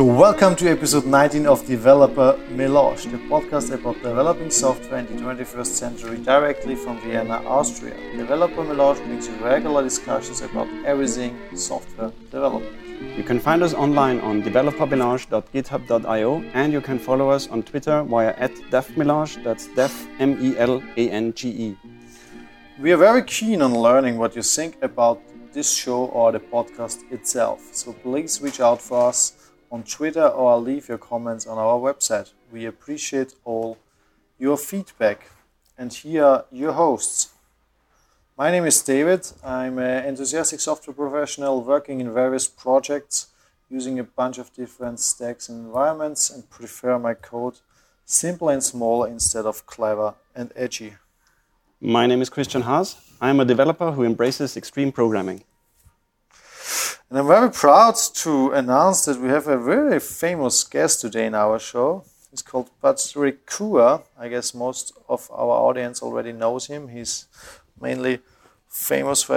So, welcome to episode 19 of Developer Melange, the podcast about developing software in the 21st century directly from Vienna, Austria. Developer Melange brings you regular discussions about everything software development. You can find us online on developermelange.github.io and you can follow us on Twitter via at devmelange, that's dev, M-E-L-A-N-G-E. We are very keen on learning what you think about this show or the podcast itself, so please reach out for us on Twitter or leave your comments on our website. We appreciate all your feedback. And here are your hosts. My name is David. I'm an enthusiastic software professional working in various projects using a bunch of different stacks and environments and prefer my code simple and small instead of clever and edgy. My name is Christian Haas. I'm a developer who embraces extreme programming. And I'm very proud to announce that we have a very famous guest today in our show. He's called Patrick Kua. I guess most of our audience already knows him. He's mainly famous for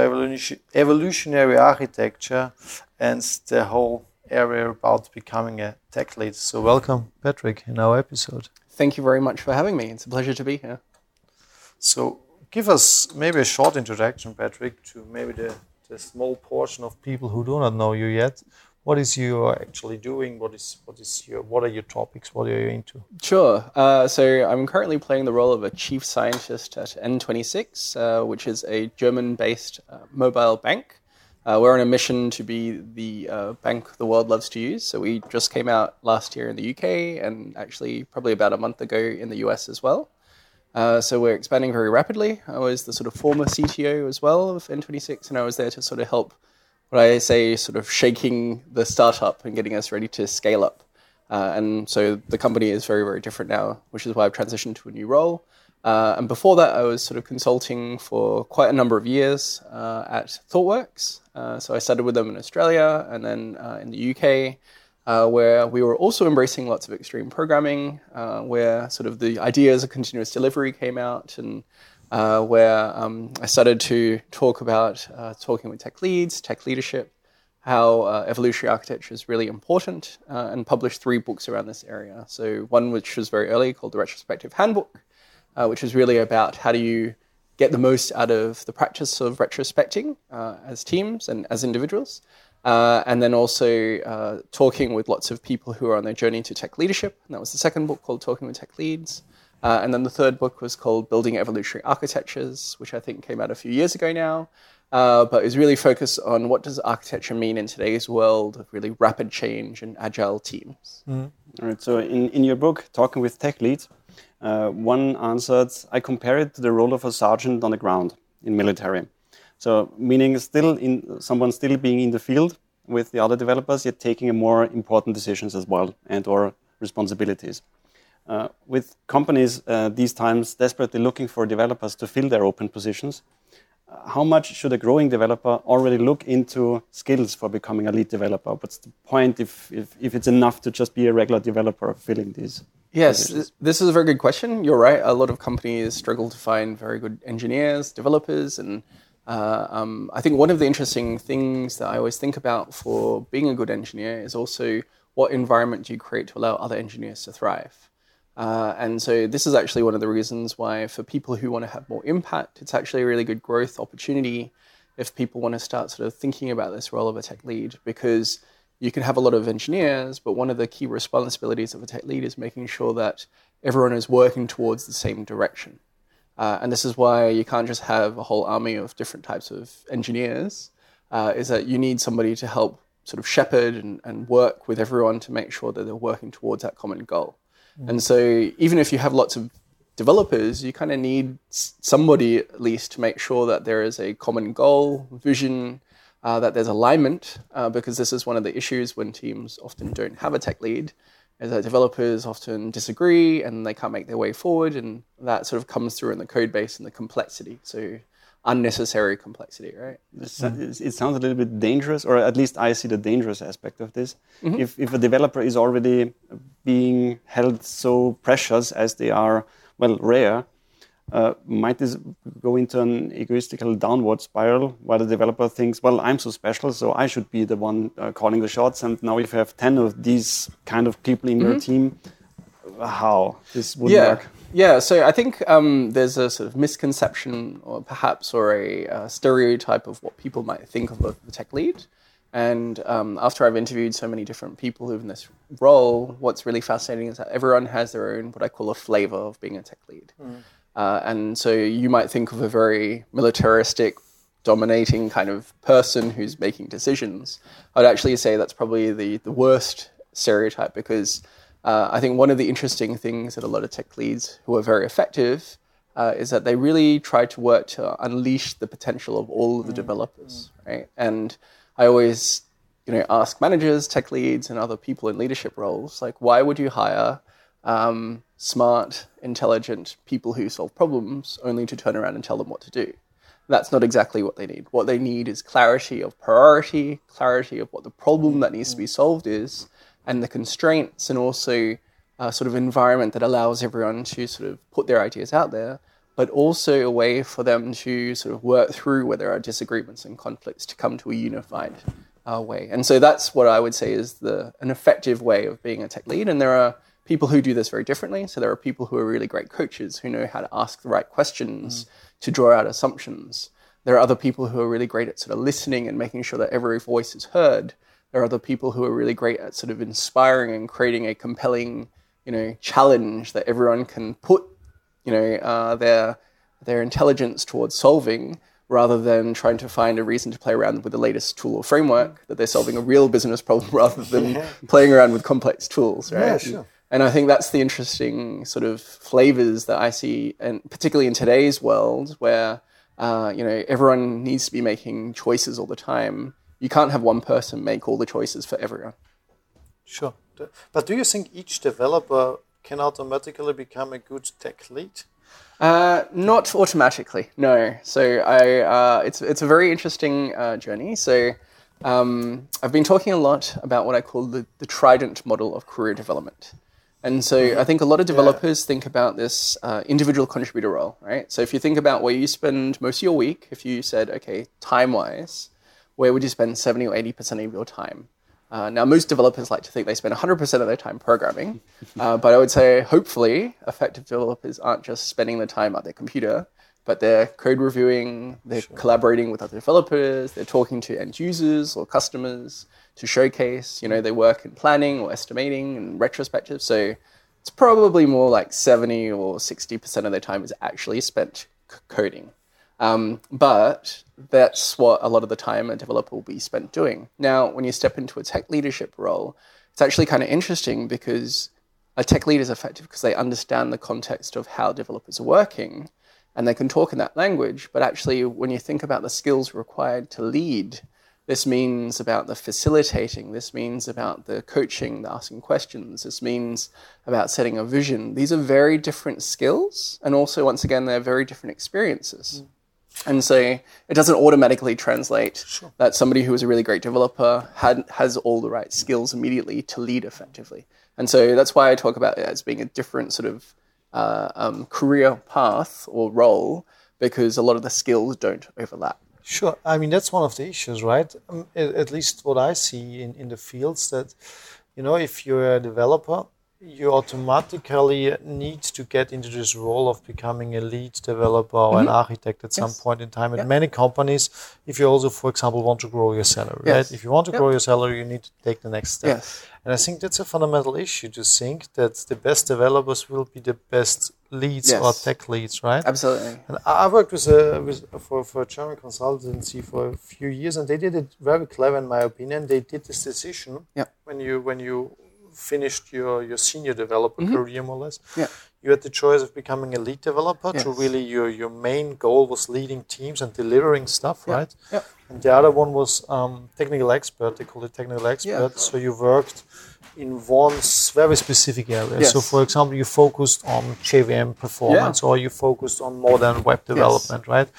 evolutionary architecture and the whole area about becoming a tech lead. So welcome, Patrick, in our episode. Thank you very much for having me. It's a pleasure to be here. So give us maybe a short introduction, Patrick, to maybe the the small portion of people who do not know you yet, what is you actually doing? What is what is your what are your topics? What are you into? Sure. Uh, so I'm currently playing the role of a chief scientist at N26, uh, which is a German-based uh, mobile bank. Uh, we're on a mission to be the uh, bank the world loves to use. So we just came out last year in the UK and actually probably about a month ago in the US as well. Uh, so we're expanding very rapidly. I was the sort of former CTO as well of N26, and I was there to sort of help what I say, sort of shaking the startup and getting us ready to scale up. Uh, and so the company is very, very different now, which is why I've transitioned to a new role. Uh, and before that, I was sort of consulting for quite a number of years uh, at ThoughtWorks. Uh, so I started with them in Australia and then uh, in the UK uh, where we were also embracing lots of extreme programming, uh, where sort of the ideas of continuous delivery came out, and uh, where um, I started to talk about uh, talking with tech leads, tech leadership, how uh, evolutionary architecture is really important, uh, and published three books around this area. So one which was very early called the Retrospective Handbook, which is really about how do you get the most out of the practice of retrospecting as teams and as individuals. Uh, and then also uh, talking with lots of people who are on their journey to tech leadership. And that was the second book called Talking with Tech Leads. Uh, and then the third book was called Building Evolutionary Architectures, which I think came out a few years ago now, uh, but is really focused on what does architecture mean in today's world of really rapid change and agile teams. Mm-hmm. All right. So in, in your book, Talking with Tech Leads, uh, one answered, I compare it to the role of a sergeant on the ground in military. So meaning still in someone still being in the field with the other developers, yet taking a more important decisions as well and or responsibilities. Uh, with companies uh, these times desperately looking for developers to fill their open positions, uh, how much should a growing developer already look into skills for becoming a lead developer? What's the point if, if, if it's enough to just be a regular developer filling these? Yes, positions? this is a very good question. You're right. A lot of companies struggle to find very good engineers, developers, and uh, um, I think one of the interesting things that I always think about for being a good engineer is also what environment do you create to allow other engineers to thrive. Uh, and so this is actually one of the reasons why for people who want to have more impact, it's actually a really good growth opportunity if people want to start sort of thinking about this role of a tech lead because you can have a lot of engineers, but one of the key responsibilities of a tech lead is making sure that everyone is working towards the same direction. Uh, and this is why you can't just have a whole army of different types of engineers, uh, is that you need somebody to help sort of shepherd and, and work with everyone to make sure that they're working towards that common goal. Mm. And so even if you have lots of developers, you kind of need somebody at least to make sure that there is a common goal, vision, uh, that there's alignment, uh, because this is one of the issues when teams often don't have a tech lead, is that developers often disagree and they can't make their way forward, and that sort of comes through in the code base and the complexity. So unnecessary complexity, right? It sounds a little bit dangerous, or at least I see the dangerous aspect of this. Mm-hmm. If, if a developer is already being held so precious as they are, well, rare, uh, might this go into an egoistical downward spiral where the developer thinks, well, I'm so special, so I should be the one uh, calling the shots. And now, if you have 10 of these kind of people in mm-hmm. your team, how this would yeah. work? Yeah, so I think um, there's a sort of misconception, or perhaps, or a uh, stereotype of what people might think of the tech lead. And um, after I've interviewed so many different people who in this role, what's really fascinating is that everyone has their own, what I call a flavor of being a tech lead. Mm. Uh, and so you might think of a very militaristic, dominating kind of person who's making decisions. I'd actually say that's probably the, the worst stereotype because uh, I think one of the interesting things that a lot of tech leads who are very effective uh, is that they really try to work to unleash the potential of all of the mm. developers, right? And I always, you know, ask managers, tech leads, and other people in leadership roles, like, why would you hire um, smart, intelligent people who solve problems only to turn around and tell them what to do? That's not exactly what they need. What they need is clarity of priority, clarity of what the problem that needs to be solved is, and the constraints, and also a sort of environment that allows everyone to sort of put their ideas out there but also a way for them to sort of work through where there are disagreements and conflicts to come to a unified uh, way. And so that's what I would say is the an effective way of being a tech lead. And there are people who do this very differently. So there are people who are really great coaches who know how to ask the right questions mm. to draw out assumptions. There are other people who are really great at sort of listening and making sure that every voice is heard. There are other people who are really great at sort of inspiring and creating a compelling, you know, challenge that everyone can put you know, uh, their their intelligence towards solving rather than trying to find a reason to play around with the latest tool or framework that they're solving a real business problem rather than playing around with complex tools right yeah, sure. And i think that's the interesting sort of flavors that i see and particularly in today's world where uh, you know everyone needs to be making choices all the time you can't have one person make all the choices for everyone sure but do you think each developer can automatically become a good tech lead? Uh, not automatically, no. So I, uh, it's it's a very interesting uh, journey. So um, I've been talking a lot about what I call the, the trident model of career development. And so mm-hmm. I think a lot of developers yeah. think about this uh, individual contributor role, right? So if you think about where you spend most of your week, if you said, okay, time wise, where would you spend 70 or 80% of your time? Uh, now, most developers like to think they spend 100% of their time programming, uh, but I would say hopefully effective developers aren't just spending the time at their computer, but they're code reviewing, they're sure. collaborating with other developers, they're talking to end users or customers to showcase, you know, they work in planning or estimating and retrospective. So it's probably more like 70 or 60% of their time is actually spent c- coding. Um, but that's what a lot of the time a developer will be spent doing. Now, when you step into a tech leadership role, it's actually kind of interesting because a tech leader is effective because they understand the context of how developers are working and they can talk in that language. But actually, when you think about the skills required to lead, this means about the facilitating, this means about the coaching, the asking questions, this means about setting a vision. These are very different skills, and also, once again, they're very different experiences. Mm. And so it doesn't automatically translate sure. that somebody who is a really great developer had, has all the right skills immediately to lead effectively. And so that's why I talk about it as being a different sort of uh, um, career path or role because a lot of the skills don't overlap. Sure. I mean, that's one of the issues, right? Um, at least what I see in, in the fields that, you know, if you're a developer, you automatically need to get into this role of becoming a lead developer or mm-hmm. an architect at yes. some point in time. At many companies, if you also, for example, want to grow your salary, yes. right? If you want to yep. grow your salary, you need to take the next step. Yes. And I think that's a fundamental issue to think that the best developers will be the best leads yes. or tech leads, right? Absolutely. And I worked with a, with, for, for a German consultancy for a few years, and they did it very clever, in my opinion. They did this decision yep. when you when you finished your, your senior developer mm-hmm. career more or less, yeah. you had the choice of becoming a lead developer yes. to really your, your main goal was leading teams and delivering stuff, yeah. right? Yeah. And the other one was um, technical expert. They call it technical expert. Yeah. So you worked in one very specific area. Yes. So, for example, you focused on JVM performance or you focused on modern web development, yes. right?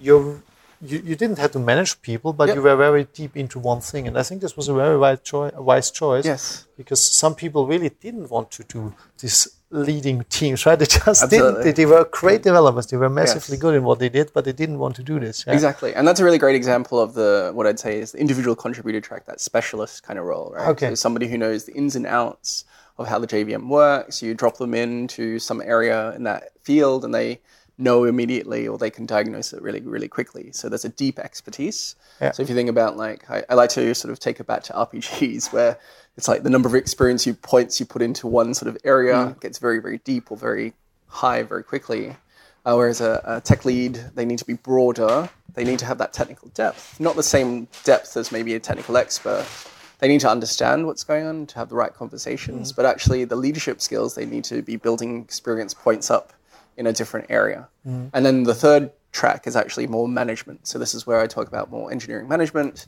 You're you, you didn't have to manage people, but yep. you were very deep into one thing. And I think this was a very wise, choi- wise choice. Yes. Because some people really didn't want to do this leading teams, right? They just Absolutely. didn't. They, they were great developers. They were massively Yes. good in what they did, but they didn't want to do this. yeah? Exactly, and that's a really great example of the what I'd say is the individual contributor track, that specialist kind of role, right? Okay. So somebody who knows the ins and outs of how the JVM works. You drop them into some area in that field, and they know immediately, or they can diagnose it really, really quickly. So there's a deep expertise. Yeah. So if you think about like, I, I like to sort of take it back to RPGs where it's like the number of experience you points you put into one sort of area gets very, very deep or very high very quickly. Uh, whereas a, a tech lead, they need to be broader. They need to have that technical depth, not the same depth as maybe a technical expert. They need to understand what's going on to have the right conversations, but actually the leadership skills they need to be building experience points up in a different area. And then the third track is actually more management. So this is where I talk about more engineering management,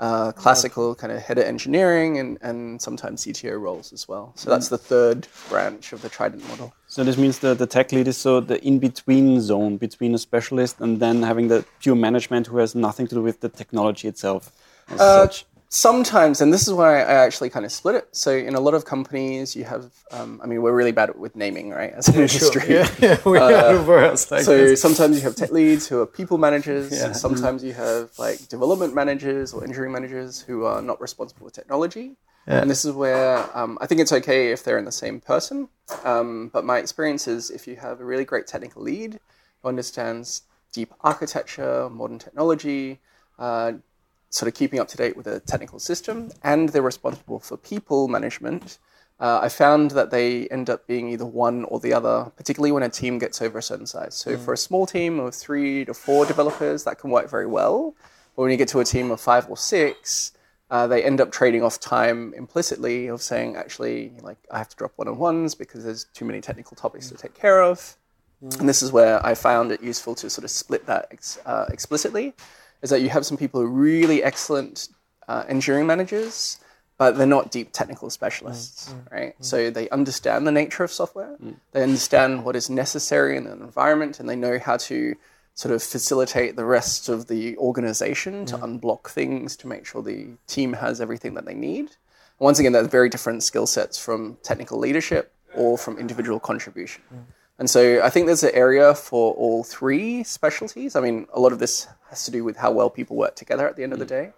uh, classical kind of head of engineering, and, and sometimes CTO roles as well. So that's the third branch of the Trident model. So this means the, the tech lead is so the in-between zone between a specialist and then having the pure management who has nothing to do with the technology itself. as Uh, such. Sometimes, and this is why I actually kind of split it. So in a lot of companies, you have, um, I mean, we're really bad with naming, right, as an industry. Yeah, yeah, we are the worst. I Uh, So guess. sometimes you have tech leads who are people managers. Yeah. and Sometimes you have like development managers or engineering managers who are not responsible for technology. Yeah. And this is where um, I think it's okay if they're in the same person. Um, but my experience is if you have a really great technical lead who understands deep architecture, modern technology, uh, sort of keeping up to date with the technical system, and they're responsible for people management, uh, I found that they end up being either one or the other, particularly when a team gets over a certain size. So for a small team of three to four developers, that can work very well. But when you get to a team of five or six, uh, they end up trading off time implicitly of saying, actually, like I have to drop one on ones because there's too many technical topics to take care of. And this is where I found it useful to sort of split that ex- uh, explicitly, is that you have some people who are really excellent uh, engineering managers, but they're not deep technical specialists, mm, mm, right? Mm. So they understand the nature of software, they understand what is necessary in an environment, and they know how to sort of facilitate the rest of the organization to unblock things to make sure the team has everything that they need. Once again, they're very different skill sets from technical leadership or from individual contribution. And so I think there's an area for all three specialties. I mean, a lot of this has to do with how well people work together at the end of the day.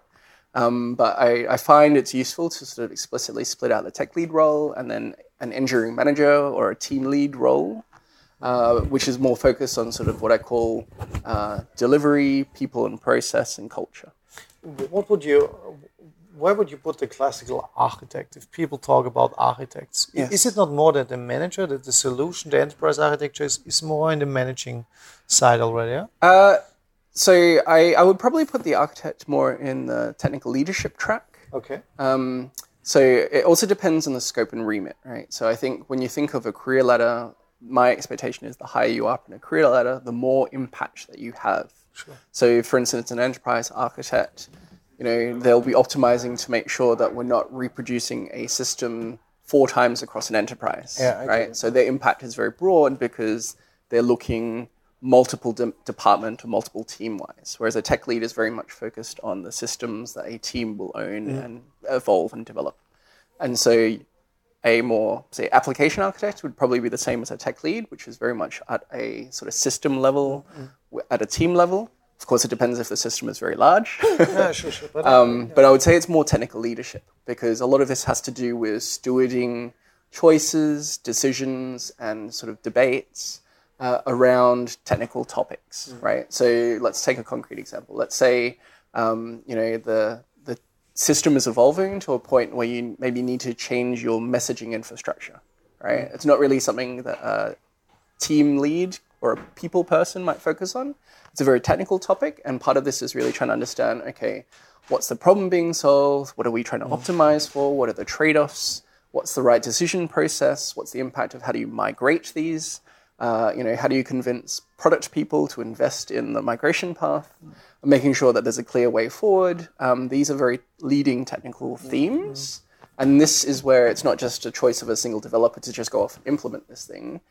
Um, but I, I find it's useful to sort of explicitly split out the tech lead role and then an engineering manager or a team lead role, uh, which is more focused on sort of what I call uh, delivery, people and process and culture. what would you where would you put the classical architect if people talk about architects Yes. is it not more that the manager that the solution the enterprise architecture is, is more in the managing side already yeah? Uh, so I, I would probably put the architect more in the technical leadership track. okay Um, so it also depends on the scope and remit, right? So I think when you think of a career ladder, my expectation is the higher you are up in a career ladder, the more impact that you have. Sure. So, for instance, an enterprise architect, you know, they'll be optimizing to make sure that we're not reproducing a system four times across an enterprise, Yeah, right? So their impact is very broad because they're looking multiple de- department or multiple team wise, whereas a tech lead is very much focused on the systems that a team will own mm. and evolve and develop. And so a more say application architect would probably be the same as a tech lead, which is very much at a sort of system level, mm. w at a team level. Of course, it depends if the system is very large. yeah sure sure but Um, but I would say it's more technical leadership because a lot of this has to do with stewarding choices, decisions, and sort of debates uh, around technical topics, right? So let's take a concrete example. Let's say um, you know the the system is evolving to a point where you maybe need to change your messaging infrastructure, right? It's not really something that a team lead or a people person might focus on. It's a very technical topic, and part of this is really trying to understand okay, what's the problem being solved? What are we trying to optimize for? What are the trade offs? What's the right decision process? What's the impact of how do you migrate these? Uh, you know, how do you convince product people to invest in the migration path? Making sure that there's a clear way forward. Um, these are very leading technical themes. And this is where it's not just a choice of a single developer to just go off and implement this thing.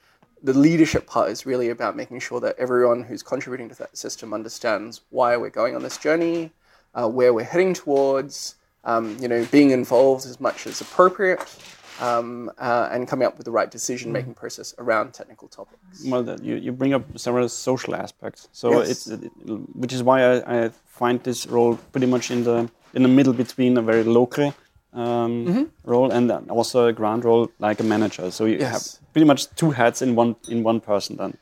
The leadership part is really about making sure that everyone who's contributing to that system understands why we're going on this journey, uh, where we're heading towards, um, you know, being involved as much as appropriate, um, uh, and coming up with the right decision making process around technical topics. Well, that you, you bring up several social aspects. So Yes. it's it, which is why I, I find this role pretty much in the in the middle between a very local um, role and then also a grand role like a manager. So you Yes. have pretty much two hats in one in one person. Then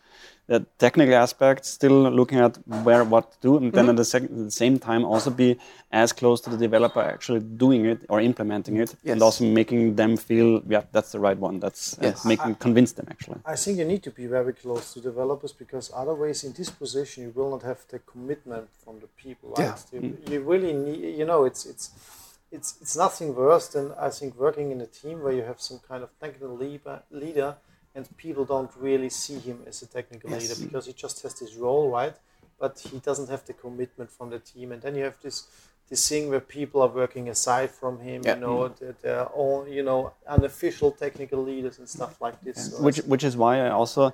the technical aspect, still looking at where what to do, and then at the, sec- at the same time also be as close to the developer actually doing it or implementing it, Yes. and also making them feel yeah that's the right one. That's uh, Yes. making convince them actually. I think you need to be very close to developers because otherwise, in this position, you will not have the commitment from the people. Right? Yeah. You, you really need. You know, it's it's it's it's nothing worse than I think working in a team where you have some kind of technical leader, leader and people don't really see him as a technical Yes. leader because he just has this role, right? But he doesn't have the commitment from the team, and then you have this this thing where people are working aside from him. Yeah. You know, mm-hmm. they're, they're all you know unofficial technical leaders and stuff like this. So which which is why I also,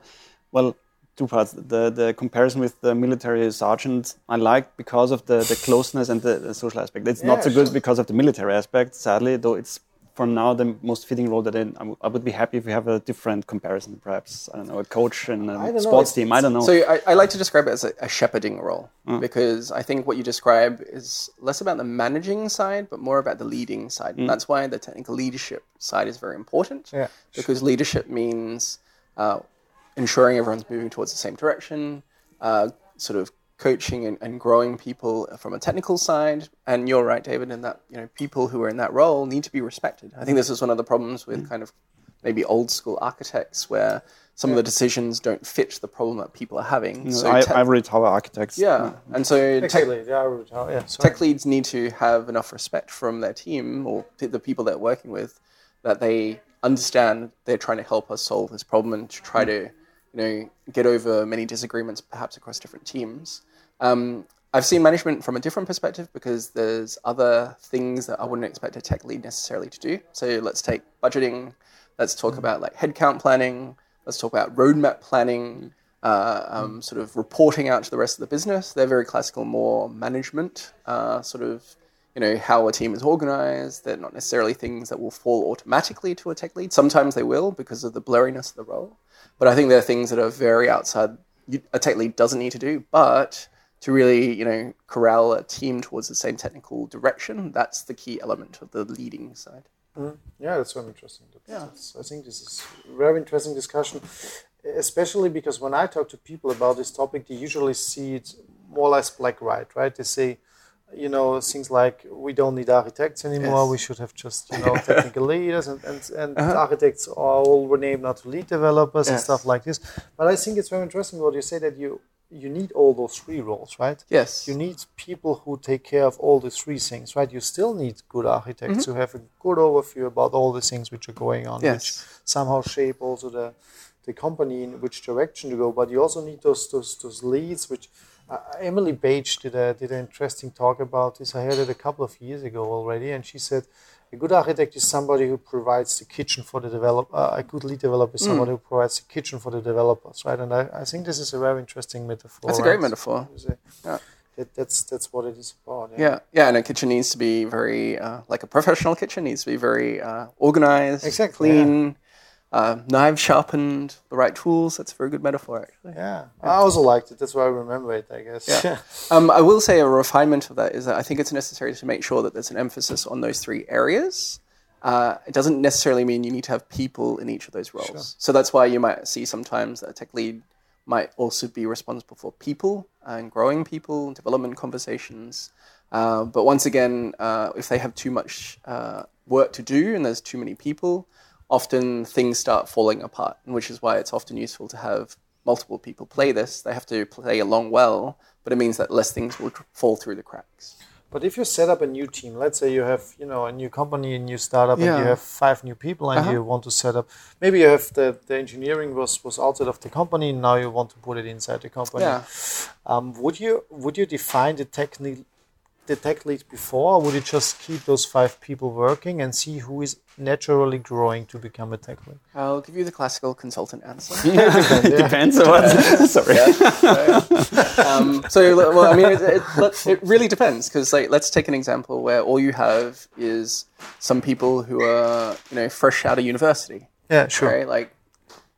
well, two parts. The the comparison with the military sergeant I like because of the, the closeness and the, the social aspect. It's not so good sure. because of the military aspect. Sadly, though, it's for now the most fitting role that I, I w- I would be happy if we have a different comparison. Perhaps I don't know a coach and a don't know, sports team. I don't know. So I, I like to describe it as a, a shepherding role because I think what you describe is less about the managing side, but more about the leading side. And that's why the technical leadership side is very important. Yeah. Because leadership means uh, ensuring everyone's moving towards the same direction, uh, sort of coaching and, and growing people from a technical side. And you're right, David, in that you know people who are in that role need to be respected. I think this is one of the problems with mm. kind of maybe old school architects where some of the decisions don't fit the problem that people are having. So I, te- Ivory Tower architects. yeah, mm. and so tech, Exactly. Yeah, I would- oh, yeah, sorry. tech leads need to have enough respect from their team or the people they're working with that they understand they're trying to help us solve this problem and to try mm. to you know get over many disagreements perhaps across different teams. Um, I've seen management from a different perspective because there's other things that I wouldn't expect a tech lead necessarily to do. So let's take budgeting. Let's talk about like headcount planning. Let's talk about roadmap planning. Uh, um, sort of reporting out to the rest of the business. They're very classical, more management uh, sort of you know how a team is organized. They're not necessarily things that will fall automatically to a tech lead. Sometimes they will because of the blurriness of the role. But I think there are things that are very outside. A tech lead doesn't need to do, but to really you know corral a team towards the same technical direction, that's the key element of the leading side. Mm-hmm. Yeah, that's very interesting. That's, that's- I think this is very interesting discussion, especially because when I talk to people about this topic, they usually see it more or less black white, right? They say, you know, things like we don't need architects anymore. Yes. We should have just you know technical leaders, and and, and architects are all renamed now to lead developers and stuff like this. But I think it's very interesting what you say that you you need all those three roles, right? Yes. You need people who take care of all the three things, right? You still need good architects Mm-hmm. who have a good overview about all the things which are going on, which somehow shape also the the company in which direction to go. But you also need those those, those leads, which uh, Emily Page did a did an interesting talk about this. I heard it a couple of years ago already, and she said. A good architect is somebody who provides the kitchen for the developer. Uh, a good lead developer Mm. is somebody who provides the kitchen for the developers, right? And I, I think this is a very interesting metaphor. That's a great right? metaphor. Is it- Yeah. that, that's that's what it is about. Yeah, yeah, and a kitchen needs to be very uh, like a professional kitchen needs to be very uh, organized, Exactly, clean, uh, knives sharpened, the right tools. That's a very good metaphor, actually. Yeah, I also liked it. That's why I remember it. I guess. Yeah. Um, I will say a refinement of that is that I think it's necessary to make sure that there's an emphasis on those three areas. Uh, it doesn't necessarily mean you need to have people in each of those roles. Sure. So that's why you might see sometimes that a tech lead might also be responsible for people and growing people, development conversations. Uh, but once again, uh, if they have too much uh, work to do and there's too many people, often things start falling apart, which is why it's often useful to have multiple people play this. They have to play along well, but it means that less things will tr- fall through the cracks. But if you set up a new team, let's say you have you know a new company, a new startup, and you have five new people, and Uh-huh. you want to set up. Maybe you have the, the engineering was was outside of the company. Now you want to put it inside the company. Yeah. Um, would you would you define the technical the tech lead before, or would you just keep those five people working and see who is naturally growing to become a tech lead? I'll give you the classical consultant answer. it depends on what. Sorry. um, so, well, I mean, it, it, it really depends because, like, let's take an example where all you have is some people who are, you know, fresh out of university. Yeah, sure. Right? Like,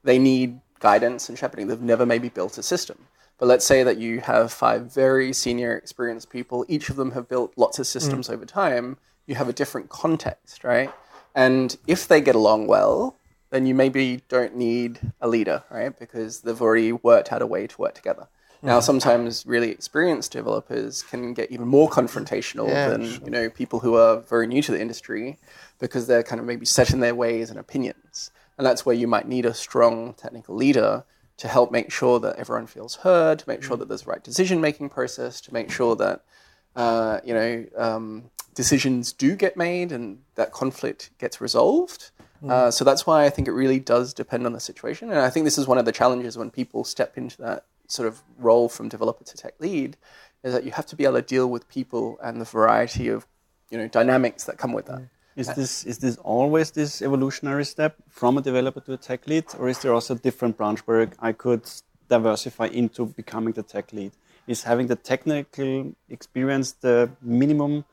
they need guidance and shepherding. They've never maybe built a system. But let's say that you have five very senior, experienced people. Each of them have built lots of mm. systems over time. You have a different context, right? And if they get along well, then you maybe don't need a leader, right? Because they've already worked out a way to work together. Mm. Now, sometimes really experienced developers can get even more confrontational Yeah, than you know people who are very new to the industry because they're kind of maybe set in their ways and opinions. And that's where you might need a strong technical leader to help make sure that everyone feels heard, to make sure that there's the right decision making process, to make sure that uh, you know um, decisions do get made and that conflict gets resolved. Uh, so that's why I think it really does depend on the situation, and I think this is one of the challenges when people step into that sort of role from developer to tech lead, is that you have to be able to deal with people and the variety of you know dynamics that come with that. Is this is this always this evolutionary step from a developer to a tech lead, or is there also a different branch where I could diversify into becoming the tech lead? Is having the technical experience the minimum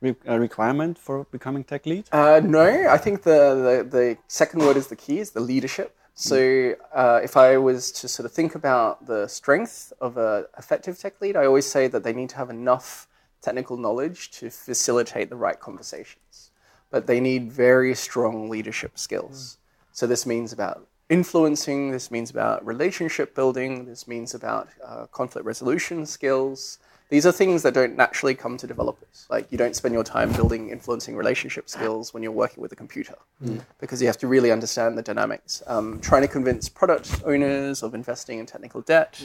re- uh, requirement for becoming tech lead? Uh, no, I think the, the, the second word is the key, is the leadership. So uh, if I was to sort of think about the strength of an effective tech lead, I always say that they need to have enough technical knowledge to facilitate the right conversations. But they need very strong leadership skills. So this means about influencing, this means about relationship building, this means about uh, conflict resolution skills. These are things that don't naturally come to developers. Like you don't spend your time building influencing relationship skills when you're working with a computer, because you have to really understand the dynamics. Um, trying to convince product owners of investing in technical debt,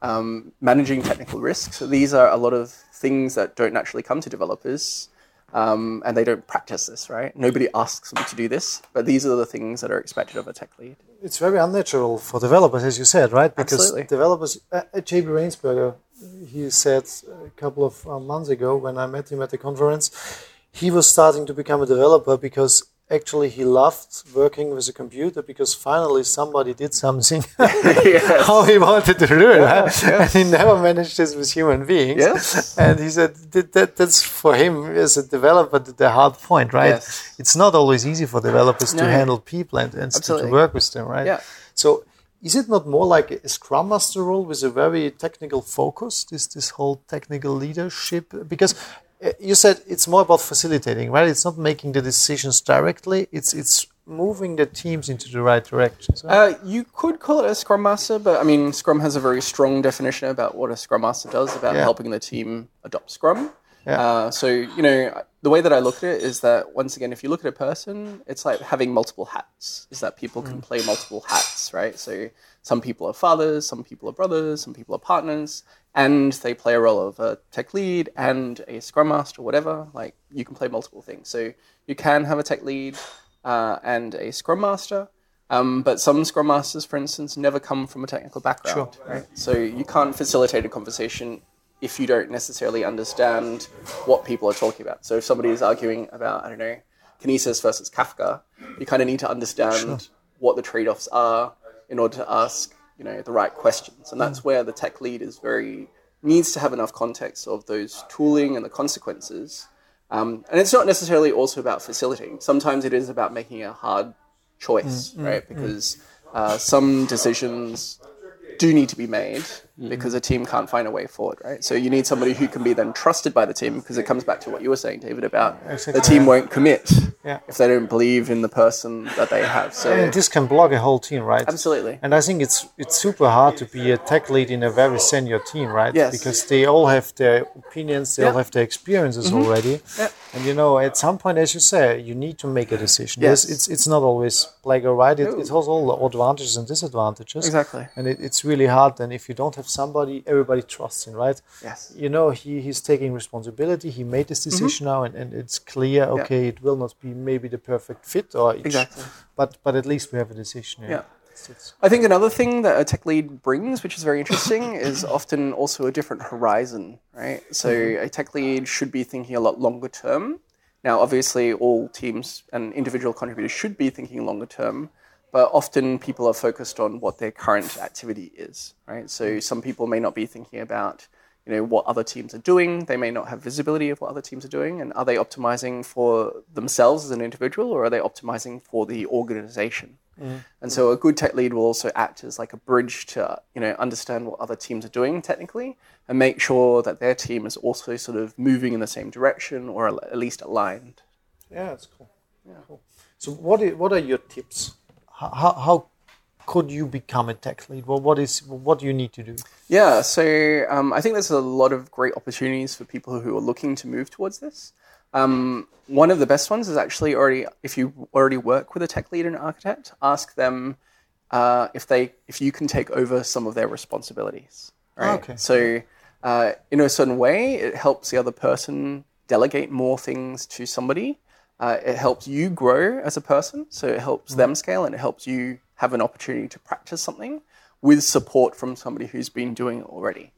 um, managing technical risks. So these are a lot of things that don't naturally come to developers, um, and they don't practice this. Right? Nobody asks them to do this, but these are the things that are expected of a tech lead. It's very unnatural for developers, as you said, right? Because Absolutely. developers, uh, uh, JB Rainsberger, he said a couple of uh, months ago when I met him at the conference, he was starting to become a developer because actually he loved working with a computer because finally somebody did something how he wanted to do it. right? And he never managed this with human beings. Yes. And he said that, that that's for him as a developer the- hard point, right? Yes. It's not always easy for developers to handle people and, and to work with them, right? Yeah. So is it not more like a Scrum Master role with a very technical focus, this, this whole technical leadership? Because you said it's more about facilitating, right? It's not making the decisions directly, it's, it's moving the teams into the right direction. So- Uh, you could call it a Scrum Master, but I mean, Scrum has a very strong definition about what a Scrum Master does about Yeah. helping the team adopt Scrum. Yeah. Uh, so, you know, the way that I look at it is that, once again, if you look at a person, it's like having multiple hats, is that people can play multiple hats, right? So, some people are fathers, some people are brothers, some people are partners, and they play a role of a tech lead and a Scrum Master, whatever. Like, you can play multiple things. So, you can have a tech lead uh, and a Scrum Master. Um, but some Scrum Masters, for instance, never come from a technical background. Right? So you can't facilitate a conversation if you don't necessarily understand what people are talking about. So if somebody is arguing about, I don't know, Kinesis versus Kafka, you kind of need to understand what the trade-offs are in order to ask, you know, the right questions. And that's where the tech lead is very needs to have enough context of those tooling and the consequences. Um, and it's not necessarily also about facilitating. Sometimes it is about making a hard choice, right? Because uh, some decisions do need to be made because a team can't find a way forward, right? So you need somebody who can be then trusted by the team because it comes back to what you were saying, David, about Exactly, the team won't commit Yeah. if they don't believe in the person that they have. So and this can block a whole team, right? absolutely. And I think it's it's super hard to be a tech lead in a very senior team, right? Yes. Because they all have their opinions, they all have their experiences mm-hmm. already. Yeah. And you know, at some point, as you say, you need to make a decision. Yes. Yes. It's it's not always black or white. It, No. it has all the advantages and disadvantages. Exactly. And it, it's really hard then if you don't have somebody everybody trusts in, right? Yes. You know, he, he's taking responsibility. He made this mm-hmm. decision now, and, and it's clear. Okay, it will not be maybe the perfect fit, or sh- Exactly. but but at least we have a decision. Yeah. It's, I think another thing that a tech lead brings, which is very interesting, is often also a different horizon, right? So mm-hmm. a tech lead should be thinking a lot longer term. Now, obviously, all teams and individual contributors should be thinking longer term, but often people are focused on what their current activity is, right? So mm-hmm. some people may not be thinking about you know what other teams are doing. They may not have visibility of what other teams are doing, and are they optimizing for themselves as an individual, or are they optimizing for the organization? Mm-hmm. And so a good tech lead will also act as like a bridge to you know understand what other teams are doing technically, and make sure that their team is also sort of moving in the same direction or at least aligned. yeah, that's cool. Yeah. Cool. So, what what are your tips? How, how, could you become a tech lead? Well, what is what do you need to do? Yeah, so um, I think there's a lot of great opportunities for people who are looking to move towards this. Um, one of the best ones is actually already if you already work with a tech lead and architect, ask them uh, if they if you can take over some of their responsibilities. Right. Okay. So uh, in a certain way, it helps the other person delegate more things to somebody. Uh, it helps you grow as a person, so it helps them scale, and it helps you have an opportunity to practice something with support from somebody who's been doing it already.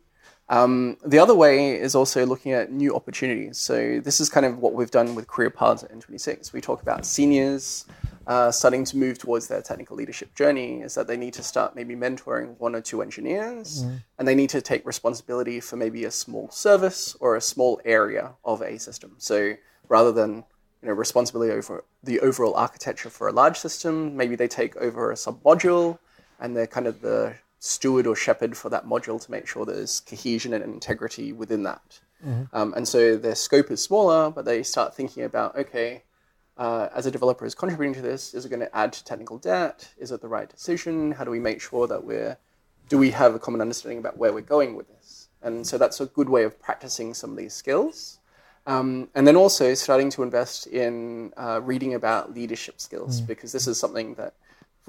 Um, the other way is also looking at new opportunities. So this is kind of what we've done with career paths at N26. We talk about seniors uh, starting to move towards their technical leadership journey. Is that they need to start maybe mentoring one or two engineers, and they need to take responsibility for maybe a small service or a small area of a system. So rather than you know, responsibility over the overall architecture for a large system. Maybe they take over a sub module and they're kind of the steward or shepherd for that module to make sure there's cohesion and integrity within that. Um, and so their scope is smaller, but they start thinking about okay, uh, as a developer is contributing to this, is it going to add to technical debt? Is it the right decision? How do we make sure that we're do we have a common understanding about where we're going with this? And so that's a good way of practicing some of these skills. Um, and then also starting to invest in uh, reading about leadership skills because this is something that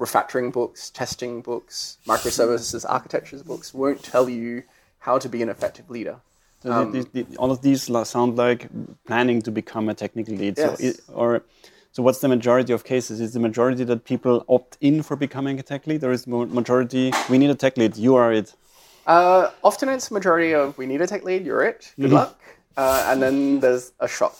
refactoring books, testing books, microservices architectures books won't tell you how to be an effective leader. So the- the- the- all of these sound like planning to become a technical lead. Yes. So, it, or so, what's the majority of cases? Is the majority that people opt in for becoming a tech lead, or is majority we need a tech lead? You are it. Uh, often it's majority of we need a tech lead, you're it, good luck. Uh, and then there's a shock.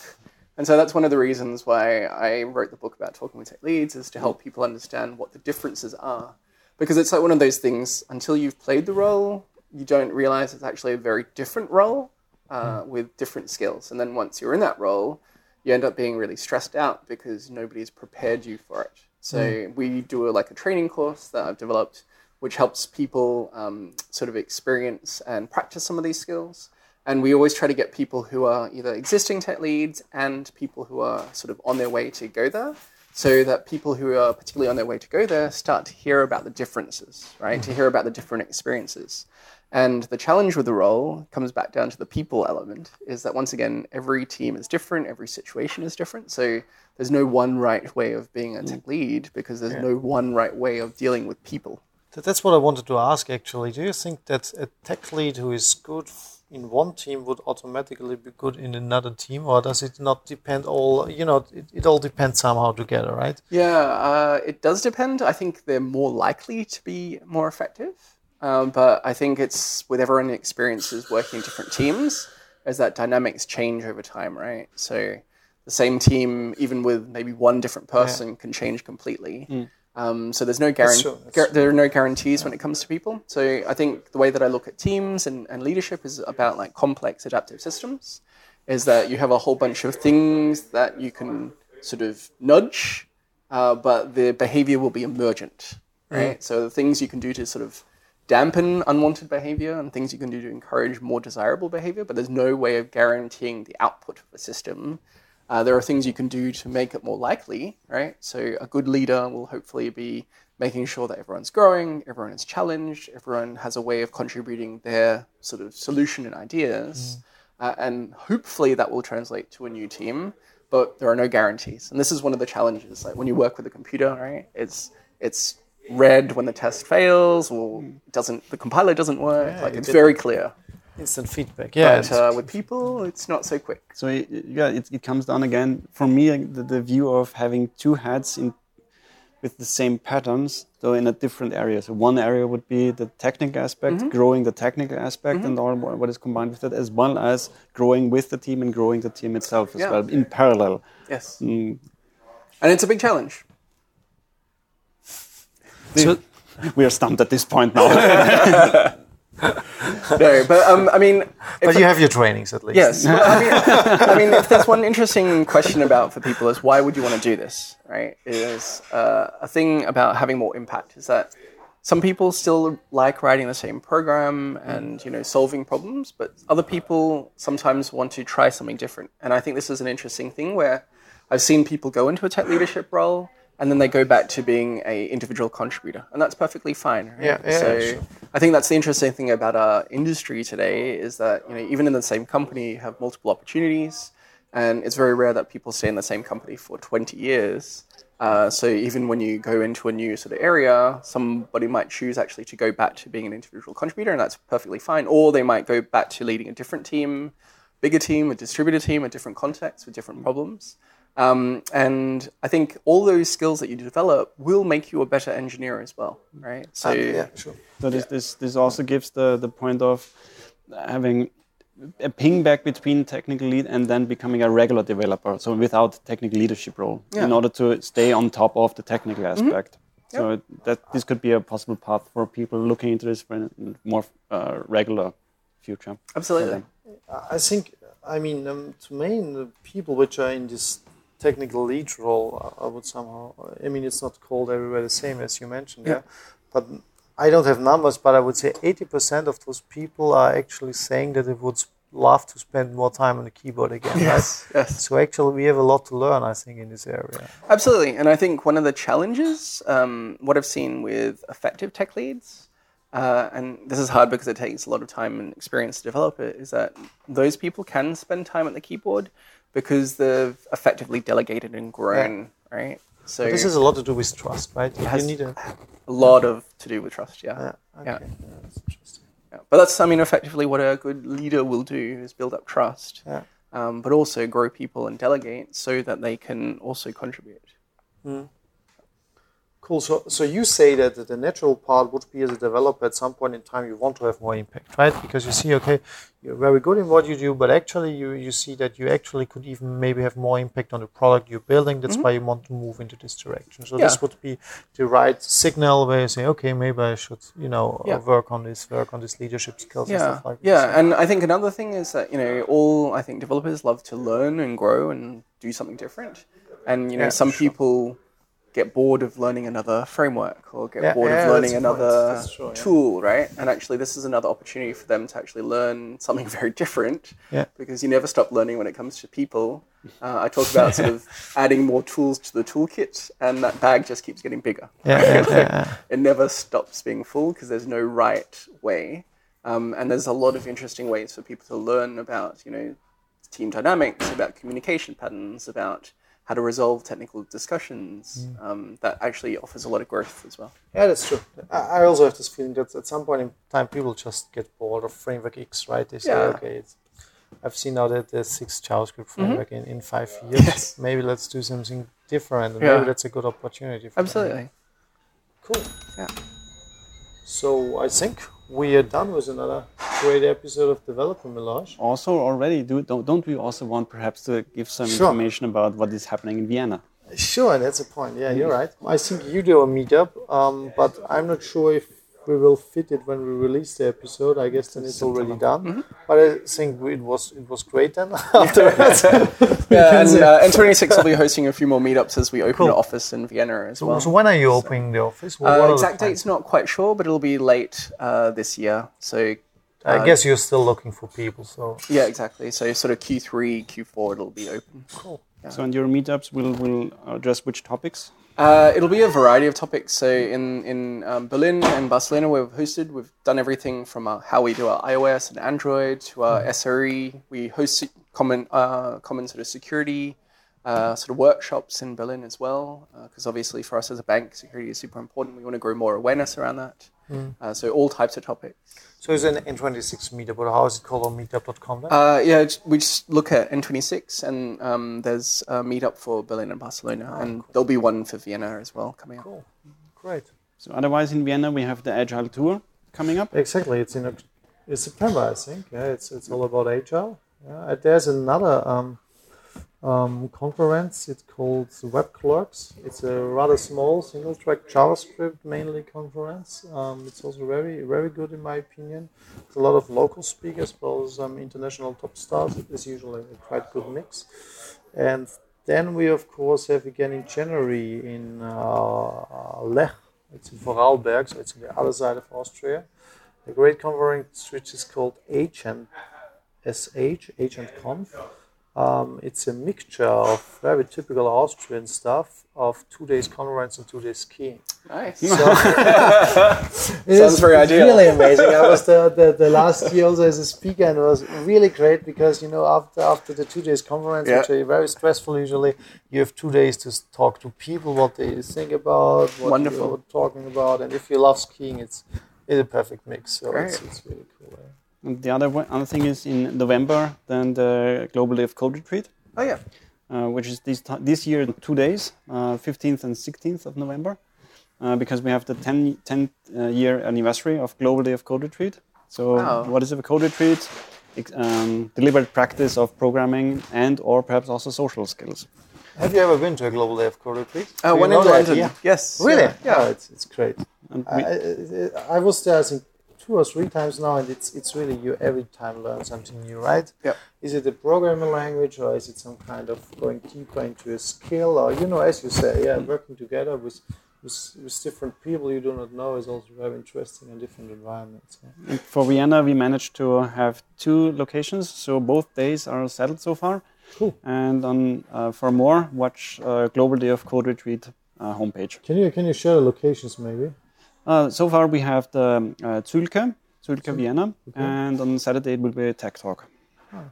And so that's one of the reasons why I wrote the book about talking with tech leads is to help people understand what the differences are. Because it's like one of those things, until you've played the role, you don't realize it's actually a very different role uh, with different skills. And then once you're in that role, you end up being really stressed out because nobody's prepared you for it. So we do a, like a training course that I've developed, which helps people um, sort of experience and practice some of these skills. And we always try to get people who are either existing tech leads and people who are sort of on their way to go there, so that people who are particularly on their way to go there start to hear about the differences, right? To hear about the different experiences. And the challenge with the role comes back down to the people element is that once again, every team is different, every situation is different. So there's no one right way of being a tech mm. lead because there's no one right way of dealing with people. That- That's what I wanted to ask actually. Do you think that a tech lead who is good in one team would automatically be good in another team, or does it not depend all? You know, it, it all depends somehow together, right? Yeah, uh, it does depend. I think they're more likely to be more effective. Um, but I think it's with everyone experiences working in different teams, as that dynamics change over time, right? So the same team, even with maybe one different person, can change completely. Um, so there's no guarantee. there are no guarantees when it comes to people. So I think the way that I look at teams and, and leadership is about like complex adaptive systems. Is that you have a whole bunch of things that you can sort of nudge, uh, but the behavior will be emergent, right? So the things you can do to sort of dampen unwanted behavior and things you can do to encourage more desirable behavior, but there's no way of guaranteeing the output of a system. Uh, there are things you can do to make it more likely, right? So a good leader will hopefully be making sure that everyone's growing, everyone is challenged, everyone has a way of contributing their sort of solution and ideas, uh, and hopefully that will translate to a new team. But there are no guarantees, and this is one of the challenges. Like when you work with a computer, right? It's it's red when the test fails or doesn't the compiler doesn't work. like you it's very clear. Instant feedback. Yeah. But uh, with people, it's not so quick. So it, yeah, it, it comes down again for me the, the view of having two hats in with the same patterns, though in a different area. So one area would be the technical aspect, growing the technical aspect, and all what what is combined with it, as well as growing with the team and growing the team itself as Yeah. well in parallel. Yes. Mm. And it's a big challenge. So, We are stumped at this point now. No, but um, I mean, but you have your trainings at least. Yes. I, mean, I mean, if there's one interesting question about for people is why would you want to do this, right? Is uh, a thing about having more impact is that some people still like writing the same program and you know solving problems, but other people sometimes want to try something different. And I think this is an interesting thing where I've seen people go into a tech leadership role and then they go back to being a individual contributor, and that's perfectly fine. Right? Yeah, yeah, so sure. I think that's the interesting thing about our industry today is that you know even in the same company you have multiple opportunities, and it's very rare that people stay in the same company for 20 years. Uh, so even when you go into a new sort of area, somebody might choose actually to go back to being an individual contributor, and that's perfectly fine. Or they might go back to leading a different team, bigger team, a distributed team, a different context with different problems. Um, and I think all those skills that you develop will make you a better engineer as well, right? So yeah, sure. So this, this, this also gives the, the point of having a ping back between technical lead and then becoming a regular developer. So without technical leadership role, in Yeah. Mm-hmm. order to stay on top of the technical aspect. So that this could be a possible path for people looking into this for a more uh, regular future. Absolutely. I think, I mean, um, to main the people which are in this technical lead role, I would somehow, I mean, it's not called everywhere the same as you mentioned, yeah. But I don't have numbers, but I would say 80% of those people are actually saying that they would love to spend more time on the keyboard again, Yes. right? Yes. So actually, we have a lot to learn, I think, in this area. Absolutely. And I think one of the challenges, um, what I've seen with effective tech leads, uh, and this is hard because it takes a lot of time and experience to develop it, is that those people can spend time at the keyboard because they've effectively delegated and grown, right? So This has a lot to do with trust, right? You has- need a. a lot of to do with trust, yeah. Yeah, okay. Yeah. yeah, that's interesting. Yeah. But that's, I mean, effectively what a good leader will do is build up trust, Yeah. um, but also grow people and delegate so that they can also contribute. Cool. So, so you say that the natural part would be as a developer at some point in time you want to have more impact, right? Because you see, okay, you're very good in what you do, but actually you, you see that you actually could even maybe have more impact on the product you're building. That's mm-hmm. why you want to move into this direction. So this would be the right signal where you say, okay, maybe I should, you know, Yeah. work on this, work on this leadership skills and Yeah, stuff like yeah, this. and I think another thing is that you know all I think developers love to learn and grow and do something different, and you know Yeah, some sure. people get bored of learning another framework or get Yeah, bored yeah, of learning that's a point. another true, yeah. tool, right? And actually, this is another opportunity for them to actually learn something very different. Yeah. Because you never stop learning when it comes to people. Uh, I talk about sort of adding more tools to the toolkit, and that bag just keeps getting bigger. Yeah, yeah, yeah, yeah. it never stops being full because there's no right way. Um, and there's a lot of interesting ways for people to learn about, you know, team dynamics, about communication patterns, about how to resolve technical discussions. Um, that actually offers a lot of growth as well. Yeah, that's true. I also have this feeling that at some point in time people just get bored of Framework X, right? They say, Yeah. okay, it's, I've seen now that there's six JavaScript framework in, in five years. Yes. Maybe let's do something different, and Yeah. maybe that's a good opportunity. For them. Absolutely. Cool. Yeah. So I think we are done with another great episode of Developer Melange. Also, already, do, don't, don't we also want perhaps to give some Sure. information about what is happening in Vienna? Sure, that's a point. Yeah, you're right. I think you do a meetup, um, but I'm not sure if we will fit it when we release the episode. I guess then it's already done. But I think it was it was great then. Afterwards. Yeah, and uh, N26 will be hosting a few more meetups as we open Cool. an office in Vienna as well. so when are you opening the office? What Uh, exact date's not quite sure, but it'll be late uh, this year. So I guess you're still looking for people. So yeah, exactly. So sort of Q3, Q4, it'll be open. cool. So, in your meetups, will will address which topics? Uh, it'll be a variety of topics. So in in um, Berlin and Barcelona, we've hosted, we've done everything from uh, how we do our iOS and Android to our SRE. We host common uh, common sort of security uh, sort of workshops in Berlin as well, because obviously for us as a bank, security is super important. We want to grow more awareness around that. Uh, so all types of topics. So it's an N26 meetup, but how is it called on meetup.com then? Uh, yeah, we just look at N26, and um, there's a meetup for Berlin and Barcelona, and there'll be one for Vienna as well coming up. cool. Great. So otherwise, in Vienna, we have the Agile Tour coming up. Exactly. It's in Oct- it's September, I think. Yeah, it's it's all about agile. Yeah, there's another um, um, conference. It's called Web Clerks. It's a rather small single-track JavaScript mainly conference. Um, it's also very very good in my opinion. It's a lot of local speakers, well as um, international top stars. It's usually a quite good mix. And then we of course have again in January in uh, Lech. It's in Vorarlberg, so it's on the other side of Austria a great conference which is called and SH, and Conf. Um, it's a mixture of very typical Austrian stuff of two days conference and two days skiing. Nice. So it Sounds is very ideal. Really amazing. I was the, the, the last year also as a speaker and it was really great because you know after after the two days conference, which Yeah. are very stressful usually, you have two days to talk to people what they think about, what Wonderful. you're talking about, and if you love skiing, it's it's a perfect mix. So it's, it's really cool. Yeah. And the other one, other thing is in November, then the Global Day of Code Retreat, Oh yeah. uh, which is this this year in two days, uh, 15th and 16th of November, uh, because we have the 10 10th uh, year anniversary of Global Day of Code Retreat. So, Wow. what is a code retreat? Ex- Um, deliberate practice of programming and or perhaps also social skills. Have you ever been to a global day of code retreat? Uh, Do you one know in London. idea? Yes. Really? Yeah. Yeah, it's, it's great. And I, we, I, I was there, I think, two or three times now, and it's it's really you every time learn something new, right? Yeah. Is it a programming language, or is it some kind of going deeper into a skill, or you know, as you say, yeah, working together with with, with different people you do not know is also very interesting in different environments. yeah. For Vienna, we managed to have two locations, so both days are settled so far. Cool. And on, uh, for more, watch uh, Global Day of Code Retreat uh, homepage. Can you can you share the locations maybe? Uh, so far, we have the uh, Zühlke, Zühlke Vienna, and on Saturday it will be a tech talk.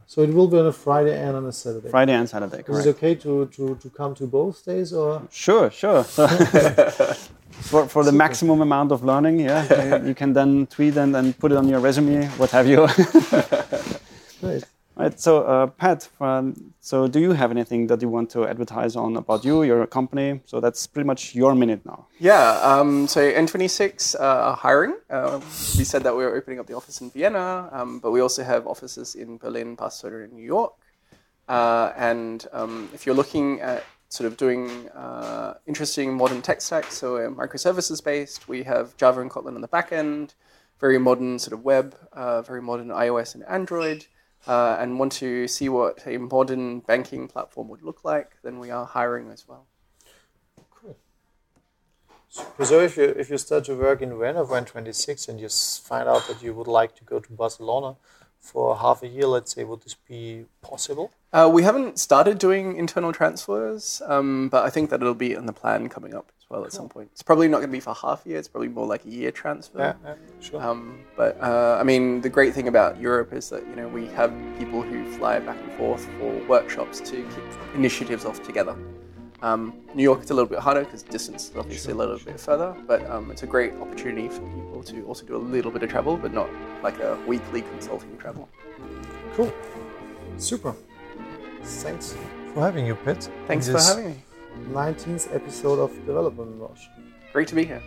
So it will be on a Friday and on a Saturday. Friday and Saturday, Is it okay to, to, to come to both days or? Sure, sure. For, for the maximum amount of learning, yeah, you, you can then tweet and, and put it on your resume, what have you. Great. Right. So, uh, Pat, um, so do you have anything that you want to advertise on about you, your company? So that's pretty much your minute now. Yeah, um, so N26 uh, are hiring. Uh, we said that we were opening up the office in Vienna, um, but we also have offices in Berlin, Barcelona, and New York. Uh, and um, if you're looking at sort of doing uh, interesting modern tech stacks, so we're microservices based, we have Java and Kotlin on the back end, very modern sort of web, uh, very modern iOS and Android. Uh, and want to see what a modern banking platform would look like, then we are hiring as well. So if you if you start to work in Vienna N26 and you find out that you would like to go to Barcelona for half a year, let's say, would this be possible? Uh, we haven't started doing internal transfers, um, but I think that it'll be in the plan coming up well at some point. It's probably not going to be for half a year. It's probably more like a year transfer. Yeah, yeah, sure. Um, but uh, I mean, the great thing about Europe is that you know we have people who fly back and forth for workshops to kick initiatives off together. Um, New York is a little bit harder because distance is obviously a little bit further, but um, it's a great opportunity for people to also do a little bit of travel, but not like a weekly consulting travel. cool. Super. Thanks for having you, Pete. Thanks for having me. 19th episode of Development Rush. Great to be here.